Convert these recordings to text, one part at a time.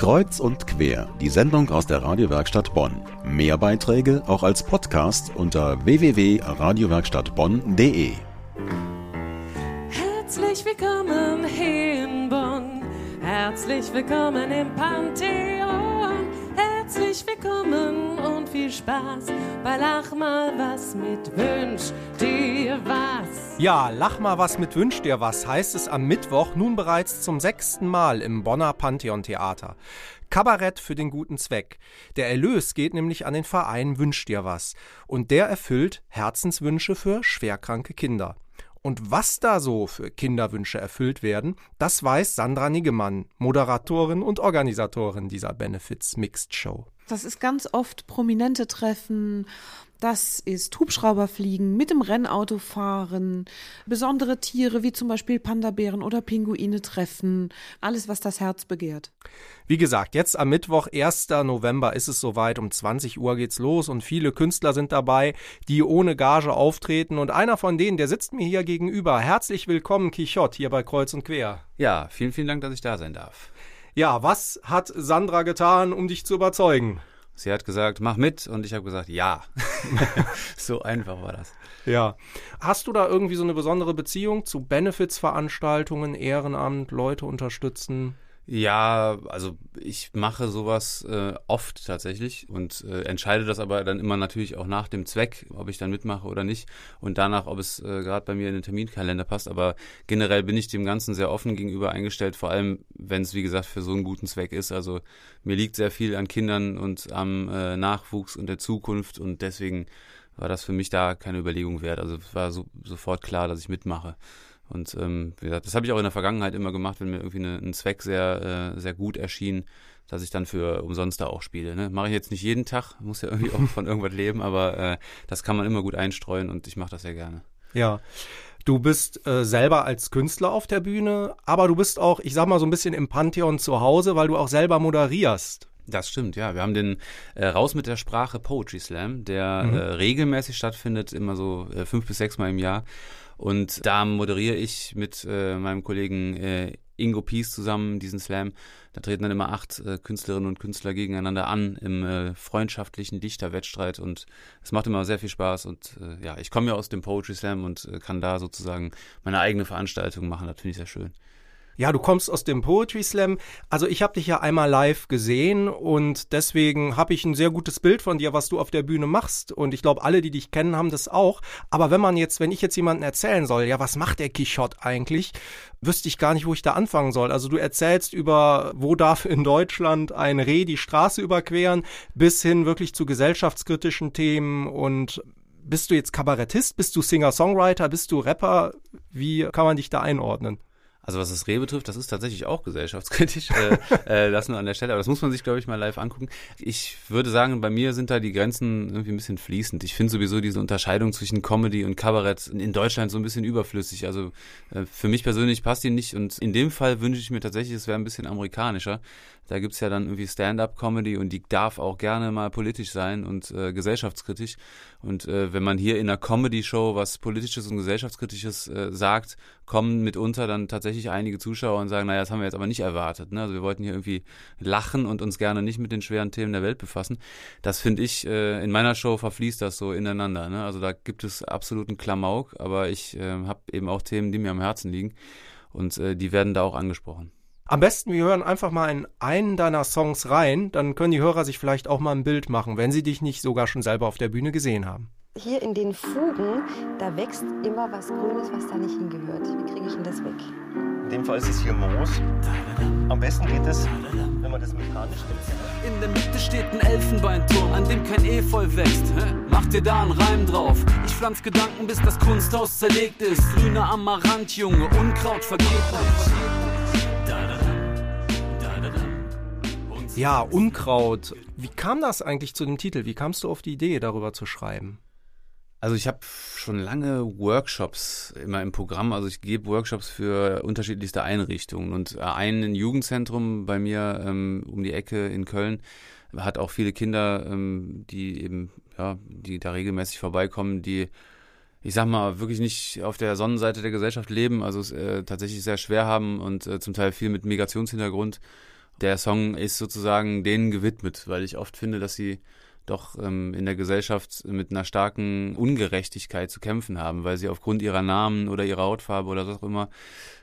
Kreuz und quer, die Sendung aus der Radiowerkstatt Bonn. Mehr Beiträge auch als Podcast unter www.radiowerkstattbonn.de. Herzlich willkommen hier in Bonn. Herzlich willkommen im Pantheon. Spaß bei Lach mal was mit Wünsch dir was. Ja, lach mal was mit Wünsch dir was heißt es am Mittwoch nun bereits zum sechsten Mal im Bonner Pantheon Theater. Kabarett für den guten Zweck. Der Erlös geht nämlich an den Verein Wünsch dir was und der erfüllt Herzenswünsche für schwerkranke Kinder. Und was da so für Kinderwünsche erfüllt werden, das weiß Sandra Niggemann, Moderatorin und Organisatorin dieser Benefits Mixed Show. Das ist ganz oft prominente Treffen. Das ist Hubschrauberfliegen, mit dem Rennauto fahren, besondere Tiere wie zum Beispiel Pandabären oder Pinguine treffen. Alles, was das Herz begehrt. Wie gesagt, jetzt am Mittwoch, 1. November, ist es soweit. Um 20 Uhr geht's los und viele Künstler sind dabei, die ohne Gage auftreten. Und einer von denen, der sitzt mir hier gegenüber. Herzlich willkommen, Quichotte, hier bei Kreuz und Quer. Ja, vielen, vielen Dank, dass ich da sein darf. Ja, was hat Sandra getan, um dich zu überzeugen? Sie hat gesagt, mach mit und ich habe gesagt, ja. so einfach war das. Ja. Hast du da irgendwie so eine besondere Beziehung zu Benefits-Veranstaltungen, Ehrenamt, Leute unterstützen? Ja, also ich mache sowas äh, oft tatsächlich und äh, entscheide das aber dann immer natürlich auch nach dem Zweck, ob ich dann mitmache oder nicht und danach, ob es äh, gerade bei mir in den Terminkalender passt. Aber generell bin ich dem Ganzen sehr offen gegenüber eingestellt, vor allem wenn es wie gesagt für so einen guten Zweck ist. Also mir liegt sehr viel an Kindern und am äh, Nachwuchs und der Zukunft und deswegen war das für mich da keine Überlegung wert. Also es war so, sofort klar, dass ich mitmache. Und ähm, wie gesagt, das habe ich auch in der Vergangenheit immer gemacht, wenn mir irgendwie eine, ein Zweck sehr, äh, sehr gut erschien, dass ich dann für umsonst da auch spiele. Ne? Mache ich jetzt nicht jeden Tag, muss ja irgendwie auch von irgendwas leben, aber äh, das kann man immer gut einstreuen und ich mache das sehr gerne. Ja. Du bist äh, selber als Künstler auf der Bühne, aber du bist auch, ich sag mal, so ein bisschen im Pantheon zu Hause, weil du auch selber moderierst. Das stimmt, ja. Wir haben den äh, Raus mit der Sprache Poetry Slam, der Mhm. äh, regelmäßig stattfindet, immer so äh, fünf bis sechs Mal im Jahr. Und da moderiere ich mit äh, meinem Kollegen äh, Ingo Pies zusammen diesen Slam. Da treten dann immer acht äh, Künstlerinnen und Künstler gegeneinander an im freundschaftlichen Dichterwettstreit und es macht immer sehr viel Spaß und ja, ich komme ja aus dem Poetry Slam und kann da sozusagen meine eigene Veranstaltung machen. Das finde ich sehr schön. Ja, du kommst aus dem Poetry Slam. Also ich habe dich ja einmal live gesehen und deswegen habe ich ein sehr gutes Bild von dir, was du auf der Bühne machst. Und ich glaube, alle, die dich kennen, haben das auch. Aber wenn man jetzt, wenn ich jetzt jemanden erzählen soll, ja, was macht der Quichotte eigentlich, wüsste ich gar nicht, wo ich da anfangen soll. Also du erzählst über, wo darf in Deutschland ein Reh die Straße überqueren, bis hin wirklich zu gesellschaftskritischen Themen und bist du jetzt Kabarettist? Bist du Singer-Songwriter? Bist du Rapper? Wie kann man dich da einordnen? Also was das Reh betrifft, das ist tatsächlich auch gesellschaftskritisch. äh, äh, das nur an der Stelle, aber das muss man sich, glaube ich, mal live angucken. Ich würde sagen, bei mir sind da die Grenzen irgendwie ein bisschen fließend. Ich finde sowieso diese Unterscheidung zwischen Comedy und Kabarett in Deutschland so ein bisschen überflüssig. Also äh, für mich persönlich passt die nicht und in dem Fall wünsche ich mir tatsächlich, es wäre ein bisschen amerikanischer. Da gibt's ja dann irgendwie Stand-up-Comedy und die darf auch gerne mal politisch sein und äh, gesellschaftskritisch. Und äh, wenn man hier in einer Comedy-Show was Politisches und Gesellschaftskritisches äh, sagt, kommen mitunter dann tatsächlich einige Zuschauer und sagen, naja, das haben wir jetzt aber nicht erwartet. Ne? Also wir wollten hier irgendwie lachen und uns gerne nicht mit den schweren Themen der Welt befassen. Das finde ich, äh, in meiner Show verfließt das so ineinander. Ne? Also da gibt es absoluten Klamauk, aber ich äh, habe eben auch Themen, die mir am Herzen liegen und äh, die werden da auch angesprochen. Am besten, wir hören einfach mal in einen deiner Songs rein, dann können die Hörer sich vielleicht auch mal ein Bild machen, wenn sie dich nicht sogar schon selber auf der Bühne gesehen haben. Hier in den Fugen, da wächst immer was Grünes, was da nicht hingehört. Wie kriege ich denn das weg? In dem Fall ist es hier Moos. Am besten geht es, wenn man das mechanisch nimmt. In der Mitte steht ein Elfenbeinturm, an dem kein Efeu wächst. Mach dir da einen Reim drauf. Ich pflanz Gedanken, bis das Kunsthaus zerlegt ist. Grüner Amaranth, Junge, Unkraut vergeht nicht. Ja, Unkraut. Wie kam das eigentlich zu dem Titel? Wie kamst du auf die Idee, darüber zu schreiben? Also ich habe schon lange Workshops immer im Programm. Also ich gebe Workshops für unterschiedlichste Einrichtungen. Und ein Jugendzentrum bei mir ähm, um die Ecke in Köln hat auch viele Kinder, ähm, die eben, ja, die da regelmäßig vorbeikommen, die ich sag mal, wirklich nicht auf der Sonnenseite der Gesellschaft leben, also es äh, tatsächlich sehr schwer haben und äh, zum Teil viel mit Migrationshintergrund. Der Song ist sozusagen denen gewidmet, weil ich oft finde, dass sie doch ähm, in der Gesellschaft mit einer starken Ungerechtigkeit zu kämpfen haben, weil sie aufgrund ihrer Namen oder ihrer Hautfarbe oder was auch immer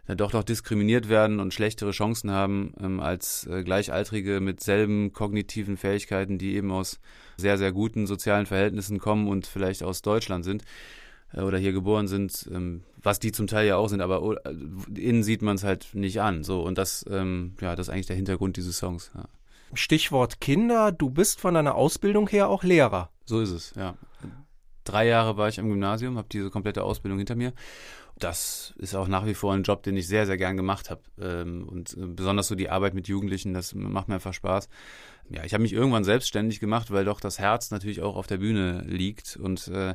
ja, doch noch diskriminiert werden und schlechtere Chancen haben ähm, als äh, Gleichaltrige mit selben kognitiven Fähigkeiten, die eben aus sehr, sehr guten sozialen Verhältnissen kommen und vielleicht aus Deutschland sind äh, oder hier geboren sind, ähm, was die zum Teil ja auch sind, aber äh, innen sieht man es halt nicht an. So, und das, ähm, ja, das ist eigentlich der Hintergrund dieses Songs. Ja. Stichwort Kinder, du bist von deiner Ausbildung her auch Lehrer. So ist es, ja. Drei Jahre war ich am Gymnasium, habe diese komplette Ausbildung hinter mir. Das ist auch nach wie vor ein Job, den ich sehr, sehr gern gemacht habe. Ähm, und äh, besonders so die Arbeit mit Jugendlichen, das macht mir einfach Spaß. Ja, ich habe mich irgendwann selbstständig gemacht, weil doch das Herz natürlich auch auf der Bühne liegt und äh,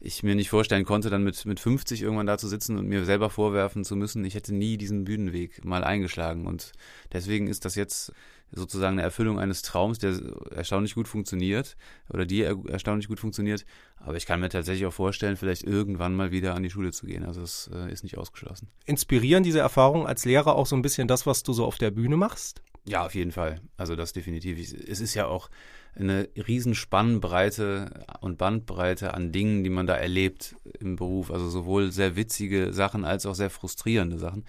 ich mir nicht vorstellen konnte, dann mit, mit 50 irgendwann da zu sitzen und mir selber vorwerfen zu müssen, ich hätte nie diesen Bühnenweg mal eingeschlagen. Und deswegen ist das jetzt sozusagen eine Erfüllung eines Traums, der erstaunlich gut funktioniert oder die er erstaunlich gut funktioniert. Aber ich kann mir tatsächlich auch vorstellen, vielleicht irgendwann mal wieder an die Schule zu gehen. Also es äh, ist nicht ausgeschlossen. Inspirieren diese Erfahrungen als Lehrer auch so ein bisschen das, was du so auf der Bühne machst? Ja, auf jeden Fall. Also das definitiv. Es ist ja auch eine riesen Spannbreite und Bandbreite an Dingen, die man da erlebt im Beruf. Also sowohl sehr witzige Sachen als auch sehr frustrierende Sachen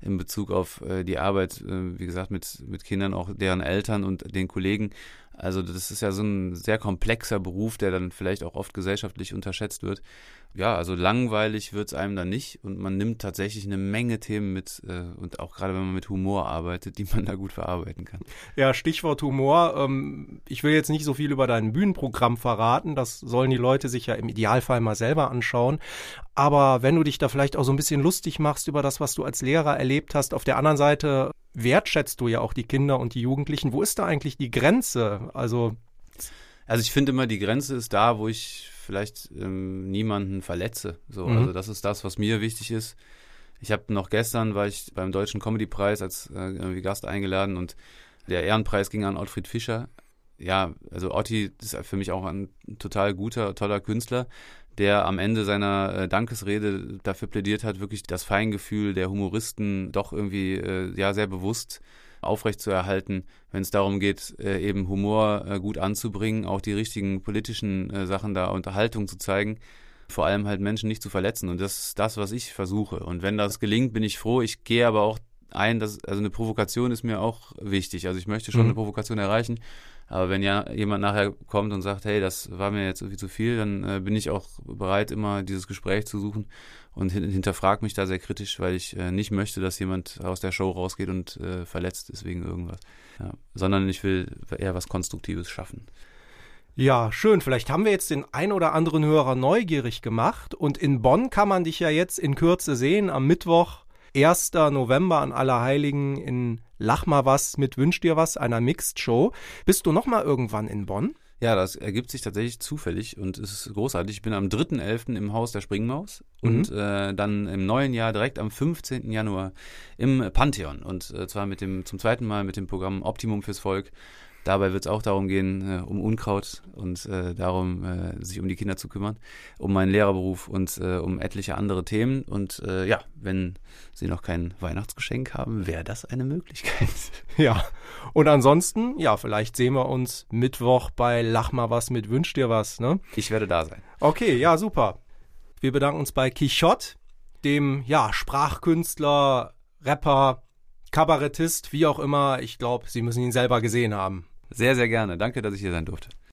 in Bezug auf äh, die Arbeit, äh, wie gesagt, mit, mit Kindern, auch deren Eltern und den Kollegen. Also das ist ja so ein sehr komplexer Beruf, der dann vielleicht auch oft gesellschaftlich unterschätzt wird. Ja, also langweilig wird es einem dann nicht und man nimmt tatsächlich eine Menge Themen mit äh, und auch gerade wenn man mit Humor arbeitet, die man da gut verarbeiten kann. Ja, Stichwort Humor. Ähm, ich will jetzt nicht so viel über dein Bühnenprogramm verraten, das sollen die Leute sich ja im Idealfall mal selber anschauen. Aber wenn du dich da vielleicht auch so ein bisschen lustig machst über das, was du als Lehrer erlebt hast, auf der anderen Seite wertschätzt du ja auch die Kinder und die Jugendlichen. Wo ist da eigentlich die Grenze? Also also ich finde immer, die Grenze ist da, wo ich vielleicht ähm, niemanden verletze. So, mhm. also das ist das, was mir wichtig ist. Ich habe noch gestern war ich beim Deutschen Comedy Preis als äh, Gast eingeladen und der Ehrenpreis ging an Ottfried Fischer. Ja, also Otti ist für mich auch ein total guter, toller Künstler, der am Ende seiner äh, Dankesrede dafür plädiert hat, wirklich das Feingefühl der Humoristen doch irgendwie äh, ja sehr bewusst aufrechtzuerhalten, wenn es darum geht, äh, eben Humor äh, gut anzubringen, auch die richtigen politischen äh, Sachen da Unterhaltung zu zeigen, vor allem halt Menschen nicht zu verletzen. Und das ist das, was ich versuche. Und wenn das gelingt, bin ich froh. Ich gehe aber auch ein, dass, also eine Provokation ist mir auch wichtig. Also ich möchte schon mhm. eine Provokation erreichen. Aber wenn ja jemand nachher kommt und sagt, hey, das war mir jetzt irgendwie zu viel, dann äh, bin ich auch bereit, immer dieses Gespräch zu suchen und hin hinterfrag mich da sehr kritisch, weil ich äh, nicht möchte, dass jemand aus der Show rausgeht und äh, verletzt ist wegen irgendwas. Ja. Sondern ich will eher was Konstruktives schaffen. Ja, schön. Vielleicht haben wir jetzt den ein oder anderen Hörer neugierig gemacht. Und in Bonn kann man dich ja jetzt in Kürze sehen, am Mittwoch, 1. November an Allerheiligen in Lach mal was mit Wünsch dir was, einer Mixed Show. Bist du noch mal irgendwann in Bonn? Ja, das ergibt sich tatsächlich zufällig und es ist großartig. Ich bin am 3.11. im Haus der Springmaus mhm. und äh, dann im neuen Jahr direkt am 15. Januar im Pantheon und äh, zwar mit dem zum zweiten Mal mit dem Programm Optimum fürs Volk Dabei wird es auch darum gehen, äh, um Unkraut und äh, darum, äh, sich um die Kinder zu kümmern, um meinen Lehrerberuf und äh, um etliche andere Themen. Und äh, ja, wenn Sie noch kein Weihnachtsgeschenk haben, wäre das eine Möglichkeit. Ja, und ansonsten, ja, vielleicht sehen wir uns Mittwoch bei Lach mal was mit Wünsch dir was, ne? Ich werde da sein. Okay, ja, super. Wir bedanken uns bei Quichotte, dem, ja, Sprachkünstler, Rapper, Kabarettist, wie auch immer. Ich glaube, Sie müssen ihn selber gesehen haben. Sehr, sehr gerne. Danke, dass ich hier sein durfte.